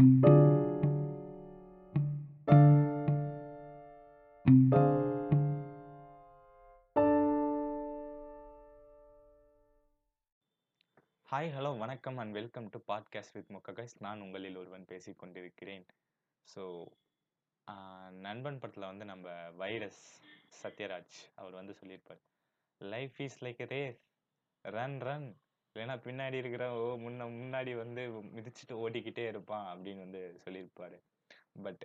Hi, hello, வணக்கம் and welcome to podcast with முக்ககைஸ். நான் உங்களில் ஒருவன் பேசி கொண்டிருக்கிறேன். ஸோ, நண்பன் படத்துல வந்து நம்ம வைரஸ் சத்யராஜ் அவர் வந்து சொல்லியிருப்பாரு. "Life is like ray run, run. இல்லைன்னா பின்னாடி இருக்கிறவன் ஓ முன்ன முன்னாடி வந்து மிதிச்சுட்டு ஓடிக்கிட்டே இருப்பான்." அப்படின்னு வந்து சொல்லியிருப்பாரு. பட்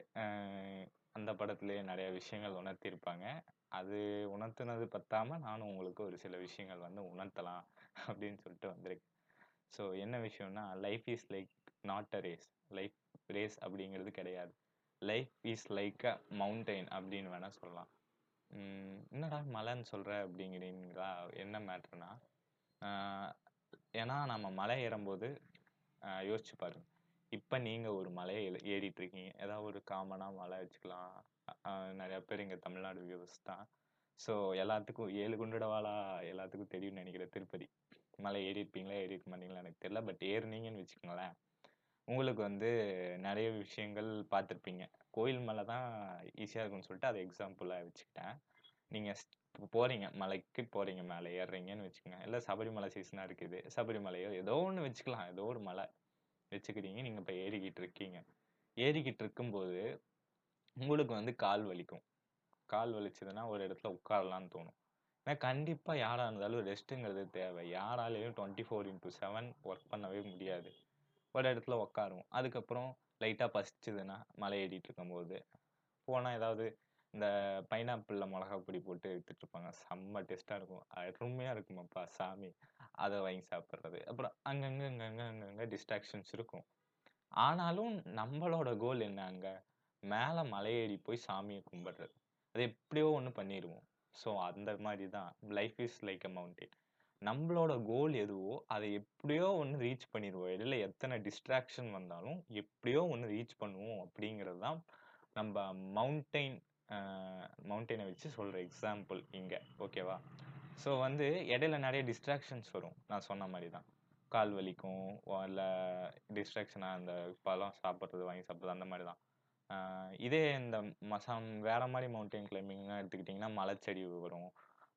அந்த படத்திலேயே நிறைய விஷயங்கள் உணர்த்தியிருப்பாங்க. அது உணர்த்துனது பத்தாம, நானும் உங்களுக்கு ஒரு சில விஷயங்கள் வந்து உணர்த்தலாம் அப்படின்னு சொல்லிட்டு வந்திருக்கேன். ஸோ, என்ன விஷயம்னா, life is like not a race. Life race அப்படிங்கிறது கிடையாது. Life is like a mountain அப்படின்னு வேணால் சொல்லலாம். "என்னடா மலைன்னு சொல்கிற அப்படிங்கிறீங்களா? என்ன மேட்ருனா ஏன்னா நம்ம மலை ஏறும்போது யோசிச்சு பாருங்க. இப்போ நீங்கள் ஒரு மலையை ஏறிட்டு இருக்கீங்க. ஏதாவது ஒரு காமனாக மலை வச்சுக்கலாம். நிறையா பேர் இங்கே தமிழ்நாடு வியூஸ் தான். ஸோ, எல்லாத்துக்கும் ஏழு குண்டடவாளா எல்லாத்துக்கும் தெரியும்னு நினைக்கிறேன் திருப்பதி. மலை ஏறியிருப்பீங்களா? இருக்க மாட்டீங்களா எனக்கு தெரியல. பட் ஏறுனீங்கன்னு வச்சுக்கோங்களேன், உங்களுக்கு வந்து நிறைய விஷயங்கள் பார்த்துருப்பீங்க. கோயில் மலை தான் ஈஸியாக இருக்கும்னு சொல்லிட்டு அதை எக்ஸாம்பிளாக வச்சுக்கிட்டேன். நீங்கள் போகிறீங்க மலைக்கு போகிறீங்க மேலே ஏறுறீங்கன்னு வச்சுக்கோங்க இல்லை சபரிமலை சீசனாக இருக்குது. சபரிமலையோ ஏதோ ஒன்று வச்சுக்கலாம். ஏதோ ஒரு மலை வச்சுக்கிறீங்க. நீங்கள் இப்போ ஏறிக்கிட்டு இருக்கீங்க. ஏறிக்கிட்டு இருக்கும்போது, உங்களுக்கு வந்து கால் வலிக்கும். கால் வலிச்சதுன்னா ஒரு இடத்துல உட்காரலான்னு தோணும். ஏன்னா கண்டிப்பாக யாராக இருந்தாலும் ரெஸ்ட்டுங்கிறது தேவை. யாராலையும் twenty four into seven work பண்ணவே முடியாது. ஒரு இடத்துல உட்காருவோம். அதுக்கப்புறம் லைட்டாக பசிச்சதுன்னா, மலை ஏறிட்டு இருக்கும்போது, போனால் ஏதாவது இந்த பைனாப்பிளில் மிளகா பொடி போட்டு எடுத்துகிட்ருப்பாங்க செம்ம டேஸ்ட்டாக இருக்கும். அருமையாக இருக்குமாப்பா சாமி! அதை வாங்கி சாப்பிட்றது அப்புறம் அங்கங்கே அங்கங்கே அங்கங்கே டிஸ்ட்ராக்ஷன்ஸ் இருக்கும். ஆனாலும் நம்மளோட கோல் என்ன அங்கே மேலே மலையேறி போய் சாமியை கும்பிட்றது அது எப்படியோ ஒன்று பண்ணிடுவோம் ஸோ, அந்த மாதிரி தான் life is like a mountain. நம்மளோட கோல் எதுவோ, அதை எப்படியோ ஒன்று ரீச் பண்ணிடுவோம் இடையில எத்தனை டிஸ்ட்ராக்ஷன் வந்தாலும், எப்படியோ ஒன்று ரீச் பண்ணுவோம் அப்படிங்கிறது தான் நம்ம மவுண்டெயின் மவுண்டெயினை வச்சு சொல்கிற எக்ஸாம்பிள் இங்கே ஓகேவா? ஸோ, வந்து இடையில நிறைய டிஸ்ட்ராக்ஷன்ஸ் வரும். நான் சொன்ன மாதிரி தான். கால் வலிக்கும், இல்லை டிஸ்ட்ராக்ஷனாக அந்த பழம் சாப்பிட்றது வாங்கி சாப்பிட்றது அந்த மாதிரி தான். இதே இந்த மசம் வேறு மாதிரி மவுண்டெயின் கிளைம்பிங்லாம் மலை மலைச்சரிவு வரும்,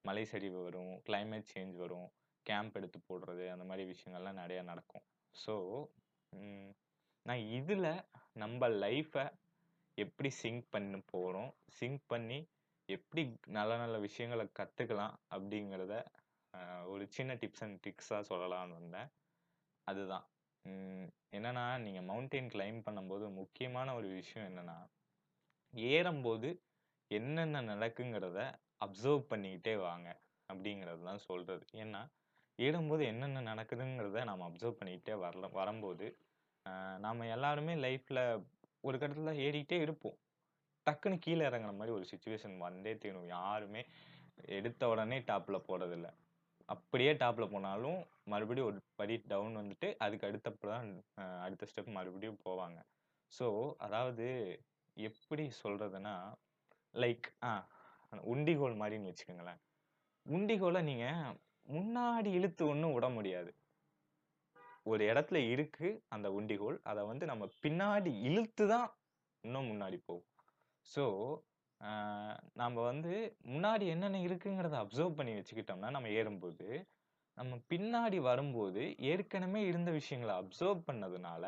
மலை சரிவு வரும், கிளைமேட் சேஞ்ச் வரும், கேம்ப் எடுத்து போடுறது, அந்த மாதிரி விஷயங்கள்லாம் நிறையா நடக்கும். ஸோ, நான் இதில் நம்ம லைஃப்பை எப்படி சிங்க் பண்ண போகிறோம் சிங்க் பண்ணி எப்படி நல்ல நல்ல விஷயங்கள கற்றுக்கலாம் அப்படிங்கிறத ஒரு சின்ன டிப்ஸ் அண்ட் ட்ரிக்ஸாக சொல்லலாம்னு வந்தேன். அதுதான். என்னென்னா நீங்கள் மவுண்டெயின் கிளைம் பண்ணும்போது முக்கியமான ஒரு விஷயம் என்னன்னா, ஏறும்போது என்னென்ன நடக்குங்கிறத அப்சர்வ் பண்ணிக்கிட்டே வாங்க. அப்படிங்கிறது தான் சொல்கிறது ஏன்னா, ஏறும்போது என்னென்ன நடக்குதுங்கிறத நாம் அப்சர்வ் பண்ணிக்கிட்டே வரல வரும்போது நாம் எல்லாருமே லைஃப்பில் ஒரு கட்டத்தில் ஏறிக்கிட்டே இருப்போம். டக்குனு கீழே இறங்குற மாதிரி ஒரு சுச்சுவேஷன் வந்தே தீரும். யாருமே எடுத்த உடனே டாப்பில் போகிறதில்ல அப்படியே டாப்பில் போனாலும், மறுபடியும் ஒரு படி டவுன் வந்துட்டு, அதுக்கு அடுத்தப்போ தான் அடுத்த ஸ்டெப் மறுபடியும் போவாங்க. ஸோ, அதாவது எப்படி சொல்கிறதுனா லைக் ஆ உண்டிகோல் மாதிரின்னு வச்சுக்கோங்களேன் உண்டிகோலை நீங்கள் முன்னாடி இழுத்து ஒன்றும் விட முடியாது. ஒரு இடத்துல இருக்கு அந்த உண்டிகோல். அதை வந்து நம்ம பின்னாடி இழுத்து தான் இன்னும் முன்னாடி போகும். ஸோ, நம்ம வந்து முன்னாடி என்னென்ன இருக்குங்கிறத அப்சர்வ் பண்ணி வச்சுக்கிட்டோம்னா, நம்ம ஏறும்போது, நம்ம பின்னாடி வரும்போது ஏற்கனவே இருந்த விஷயங்கள அப்சர்வ் பண்ணதுனால,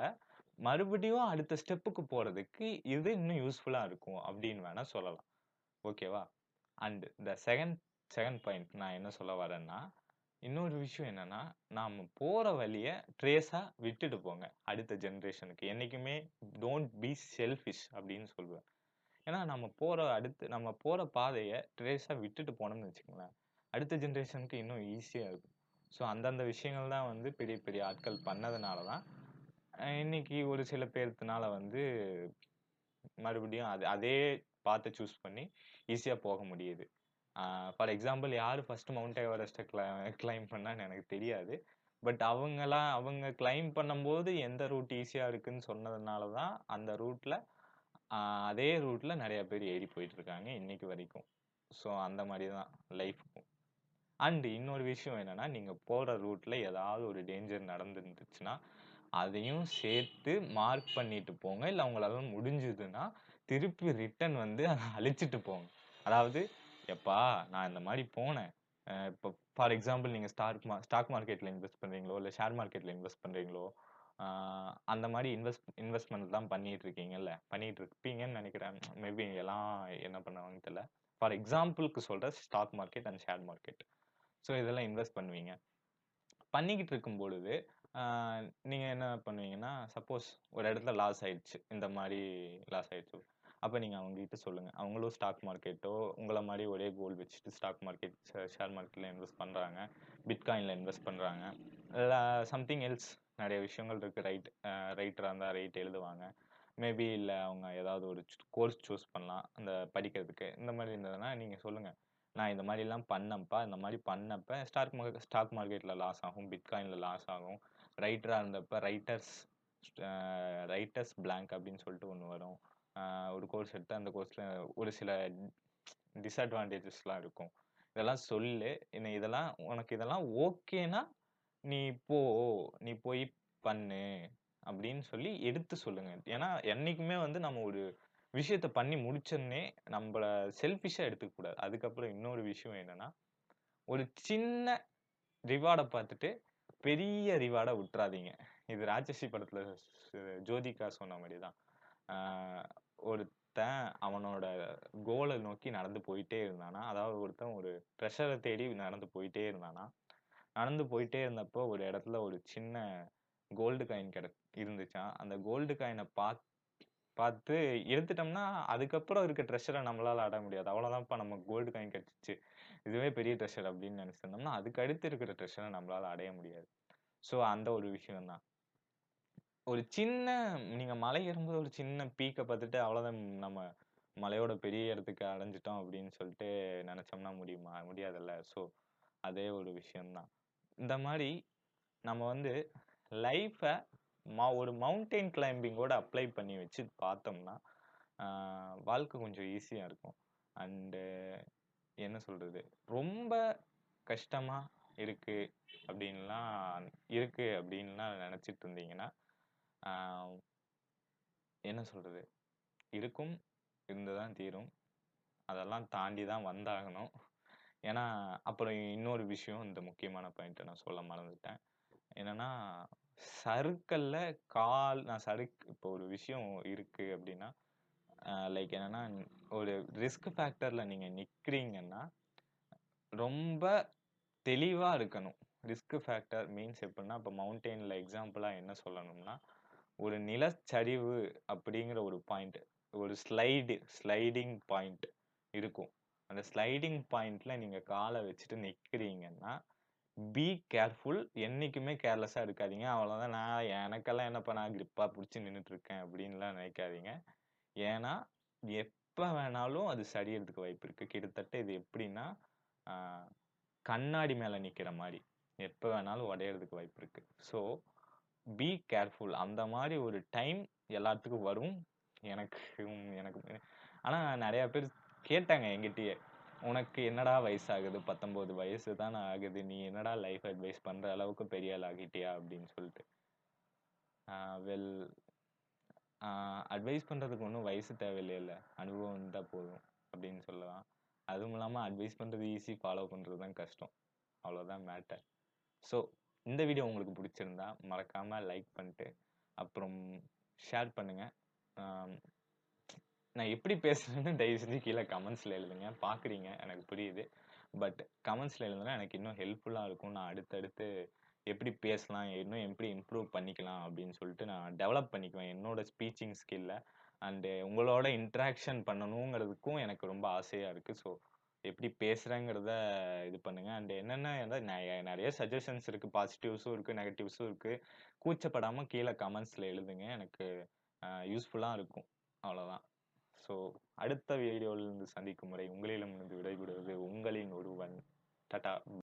மறுபடியும் அடுத்த ஸ்டெப்புக்கு போகிறதுக்கு இது இன்னும் யூஸ்ஃபுல்லாக இருக்கும் அப்படின்னு வேணால் சொல்லலாம். ஓகேவா? And the second second point நான் என்ன சொல்ல வரேன்னா, இன்னொரு விஷயம் என்னன்னா, நாம் போகிற வழியை ட்ரேஸாக விட்டுட்டு போங்க. அடுத்த ஜென்ரேஷனுக்கு என்னைக்குமே டோன்ட் பி செல்ஃபிஷ் அப்படின்னு சொல்லுவேன். ஏன்னா, நம்ம போகிற அடுத்து நம்ம போகிற பாதையை ட்ரேஸாக விட்டுட்டு போனோம்னு வச்சுக்கோங்களேன் அடுத்த ஜென்ரேஷனுக்கு இன்னும் ஈஸியாக இருக்கும். ஸோ, அந்தந்த விஷயங்கள் தான் வந்து பெரிய பெரிய ஆட்கள் பண்ணதுனால தான், இன்னைக்கு ஒரு சில பேர்த்தினால வந்து மறுபடியும் அது அதே பார்த்து சூஸ் பண்ணி ஈஸியாக போக முடியுது. ஃபார் எக்ஸாம்பிள் யார் ஃபஸ்ட்டு மவுண்ட் எவரெஸ்ட்டை கிளை கிளைம் பண்ணான்னு எனக்கு தெரியாது. பட் அவங்களாம் அவங்க கிளைம் பண்ணும்போது எந்த ரூட் ஈஸியாக இருக்குன்னு சொன்னதுனால தான், அந்த ரூட்டில் அதே ரூட்டில் நிறையா பேர் ஏறி போயிட்டுருக்காங்க இன்றைக்கி வரைக்கும். ஸோ, அந்த மாதிரி தான் லைஃப்க்கும். அண்டு இன்னொரு விஷயம் என்னென்னா நீங்கள் போகிற ரூட்டில் ஏதாவது ஒரு டேஞ்சர் நடந்துருந்துச்சுன்னா அதையும் சேர்த்து மார்க் பண்ணிட்டு போங்க இல்லை அவங்களால முடிஞ்சதுன்னா திருப்பி ரிட்டர்ன் வந்து அதை அழிச்சிட்டு போங்க அதாவது எப்பா நான் இந்த மாதிரி போனேன். இப்போ ஃபார் எக்ஸாம்பிள் நீங்கள் ஸ்டாக் மா ஸ்டாக் மார்க்கெட்டில் இன்வெஸ்ட் பண்ணுறீங்களோ இல்லை ஷேர் மார்க்கெட்டில் இன்வெஸ்ட் பண்ணுறீங்களோ அந்த மாதிரி இன்வெஸ்ட் இன்வெஸ்ட்மெண்ட் தான் பண்ணிட்டு இருக்கீங்கல்ல. பண்ணிட்டு இருப்பீங்கன்னு நினைக்கிறேன். மேபி எல்லாம் என்ன பண்ணுவாங்கன்னு தெரியல. ஃபார் எக்ஸாம்பிளுக்கு சொல்கிற stock market and share market so இதெல்லாம் இன்வெஸ்ட் பண்ணுவீங்க. பண்ணிக்கிட்டு இருக்கும் பொழுது நீங்க என்ன பண்ணுவீங்கன்னா சப்போஸ் ஒரு இடத்துல லாஸ் ஆயிடுச்சு. இந்த மாதிரி லாஸ் ஆயிடுச்சு. அப்போ நீங்கள் அவங்க கிட்ட அவங்களும் ஸ்டாக் மார்க்கெட்டோ உங்களை மாதிரி ஒரே கோல் வச்சுட்டு ஸ்டாக் மார்க்கெட் ஷேர் மார்க்கெட்டில் இன்வெஸ்ட் பண்ணுறாங்க பிட்காயினில் இன்வெஸ்ட் பண்ணுறாங்க சம்திங் எல்ஸ் நிறைய விஷயங்கள் இருக்குது ரைட் ரைட்டராக இருந்தால் ரைட் எழுதுவாங்க. மேபி இல்லை அவங்க ஏதாவது ஒரு கோர்ஸ் சூஸ் பண்ணலாம். அந்த படிக்கிறதுக்கு. இந்த மாதிரி இருந்ததுன்னா நீங்கள் சொல்லுங்கள் நான் இந்த மாதிரிலாம் பண்ணப்பா இந்த மாதிரி பண்ணப்போ ஸ்டாக் மார்க்கெட் ஸ்டாக் மார்க்கெட்டில் லாஸ் ஆகும். பிட்காயினில் லாஸ் ஆகும். ரைட்டராக இருந்தப்போ ரைட்டர்ஸ் ரைட்டர்ஸ் பிளாங்க் அப்படின்னு சொல்லிட்டு ஒன்று வரும். ஒரு கோர்ஸ் எடுத்து அந்த கோர்ஸில் ஒரு சில டிஸ்அட்வான்டேஜஸ்லாம் இருக்கும். இதெல்லாம் சொல்லு. என்ன இதெல்லாம் உனக்கு இதெல்லாம் ஓகேனா நீ போ நீ போய் பண்ணு அப்படின்னு சொல்லி எடுத்து சொல்லுங்க. ஏன்னா என்றைக்குமே வந்து நம்ம ஒரு விஷயத்த பண்ணி முடிச்சோடனே நம்மள செல்ஃபிஷாக எடுத்துக்கக்கூடாது அதுக்கப்புறம் இன்னொரு விஷயம் என்னன்னா ஒரு சின்ன ரிவார்டை பார்த்துட்டு பெரிய ரிவார்டை விட்டுறாதீங்க. இது ராட்சசி படத்தில் ஜோதிகா சொன்ன மாதிரி தான் ஒருத்தன் அவனோட கோலை நோக்கி நடந்து போயிட்டே இருந்தானா அதாவது ஒருத்தன் ஒரு ட்ரெஷரை தேடி நடந்து போயிட்டே இருந்தானா நடந்து போயிட்டே இருந்தப்போ ஒரு இடத்துல ஒரு சின்ன கோல்டு காயின் கிட இருந்துச்சான் அந்த கோல்டு காயினை பார்த்து பார்த்து எடுத்துட்டோம்னா அதுக்கப்புறம் இருக்க ட்ரெஷரை நம்மளால ஆட முடியாது. அவ்வளோதான்ப்பா நம்ம கோல்டு காயின் கிடச்சிச்சு. இதுவே பெரிய ட்ரெஷர் அப்படின்னு நினைச்சிருந்தோம்னா அதுக்கு அடுத்து இருக்கிற ட்ரெஷரை நம்மளால அடைய முடியாது. ஸோ அந்த ஒரு விஷயம் தான் ஒரு சின்ன நீங்க மலை ஏறும்போது ஒரு சின்ன பீக்கை பார்த்துட்டு அவ்வளோதான் நம்ம மலையோட பெரிய இடத்துக்கு அடைஞ்சிட்டோம் அப்படின்னு சொல்லிட்டு நினைச்சோம்னா முடியுமா? முடியாதுல்ல. ஸோ அதே ஒரு விஷயம்தான். இந்த மாதிரி நம்ம வந்து லைஃப்பை மா ஒரு மவுண்டெயின் கிளைம்பிங்கோட அப்ளை பண்ணி வச்சு பார்த்தோம்னா வாழ்க்கை கொஞ்சம் ஈஸியாக இருக்கும். அண்டு என்ன சொல்கிறது ரொம்ப கஷ்டமாக இருக்குது அப்படின்லாம் இருக்குது அப்படின்லாம் நினச்சிட்டு இருந்தீங்கன்னா என்ன சொல்கிறது இருக்கும் இருந்து தான் தீரும். அதெல்லாம் தாண்டி தான் வந்தாகணும். ஏன்னா அப்புறம் இன்னொரு விஷயம் இந்த முக்கியமான பாயிண்ட்டை நான் சொல்ல மறந்துட்டேன். என்னென்னா சறுக்கல்ல கால் நான் சறுக் இப்போ ஒரு விஷயம் இருக்குது அப்படின்னா லைக் என்னென்னா ஒரு ரிஸ்க் ஃபேக்டரில் நீங்கள் நிற்கிறீங்கன்னா ரொம்ப தெளிவாக இருக்கணும். ரிஸ்க் ஃபேக்டர் மீன்ஸ் எப்படின்னா இப்போ மவுண்டெயினில் எக்ஸாம்பிளாக என்ன சொல்லணும்னா ஒரு நிலச்சரிவு அப்படிங்கிற ஒரு பாயிண்ட் ஒரு ஸ்லைடு ஸ்லைடிங் பாயிண்ட் இருக்கும். அந்த ஸ்லைடிங் பாயிண்ட்ல நீங்க காலை வச்சுட்டு நிக்கிறீங்கன்னா பி கேர்ஃபுல் என்றைக்குமே கேர்லெஸ்ஸாக இருக்காதீங்க. அவ்வளோதான் நான் எனக்கெல்லாம் என்னப்பா நான் கிரிப்பாக பிடிச்சி நின்றுட்டு இருக்கேன் அப்படின்லாம் நினைக்காதீங்க. ஏன்னா எப்போ வேணாலும் அது சரியறதுக்கு வாய்ப்பு இருக்குது கிட்டத்தட்ட இது எப்படின்னா கண்ணாடி மேலே நிற்கிற மாதிரி. எப்போ வேணாலும் உடையிறதுக்கு வாய்ப்பு இருக்குது ஸோ பி கேர்ஃபுல் அந்த மாதிரி ஒரு டைம் எல்லாத்துக்கும் வரும். எனக்கு எனக்கு ஆனால் நிறையா பேர் கேட்டாங்க எங்கிட்டயே உனக்கு என்னடா வயசாகுது? பத்தொம்போது வயசு தானே ஆகுது. நீ என்னடா லைஃப் அட்வைஸ் பண்ணுற அளவுக்கு பெரிய ஆள் ஆகிட்டியா? அப்படின்னு சொல்லிட்டு. வெல் அட்வைஸ் பண்ணுறதுக்கு ஒன்றும் வயசு தேவையில்லையில்ல. அனுபவம் இருந்தால் போதும் அப்படின்னு சொல்லலாம். அதுவும் இல்லாமல் அட்வைஸ் பண்ணுறது ஈஸி ஃபாலோ பண்ணுறது தான் கஷ்டம். அவ்வளோதான் மேட்டர் ஸோ இந்த வீடியோ உங்களுக்கு பிடிச்சிருந்தா மறக்காமல் லைக் பண்ணிட்டு அப்புறம் ஷேர் பண்ணுங்கள் நான் எப்படி பேசுகிறேன்னு தயவு செஞ்சு கீழே கமெண்ட்ஸில் எழுதுங்க. பார்க்குறீங்க எனக்கு புரியுது. பட் கமெண்ட்ஸில் எழுதுனா எனக்கு இன்னும் ஹெல்ப்ஃபுல்லாக இருக்கும். நான் அடுத்தடுத்து எப்படி பேசலாம் இன்னும் எப்படி இம்ப்ரூவ் பண்ணிக்கலாம் அப்படின்னு சொல்லிட்டு நான் டெவலப் பண்ணிக்குவேன். என்னோட ஸ்பீச்சிங் ஸ்கில்ல அண்டு உங்களோட இன்ட்ராக்ஷன் பண்ணணுங்கிறதுக்கும் எனக்கு ரொம்ப ஆசையாக இருக்குது ஸோ எப்படி பேசுகிறேங்கிறத இது பண்ணுங்க. அண்ட் என்னென்ன வந்து நிறைய சஜஷன்ஸ் இருக்குது பாசிட்டிவ்ஸும் இருக்குது நெகட்டிவ்ஸும் இருக்குது கூச்சப்படாமல் கீழே கமெண்ட்ஸில் எழுதுங்க. எனக்கு யூஸ்ஃபுல்லாக இருக்கும். அவ்வளோதான் ஸோ அடுத்த வீடியோவிலிருந்து சந்திக்கும் முறை உங்களிடமிருந்து விடைபெறுவது உங்களின் ஒருவன். டட்டா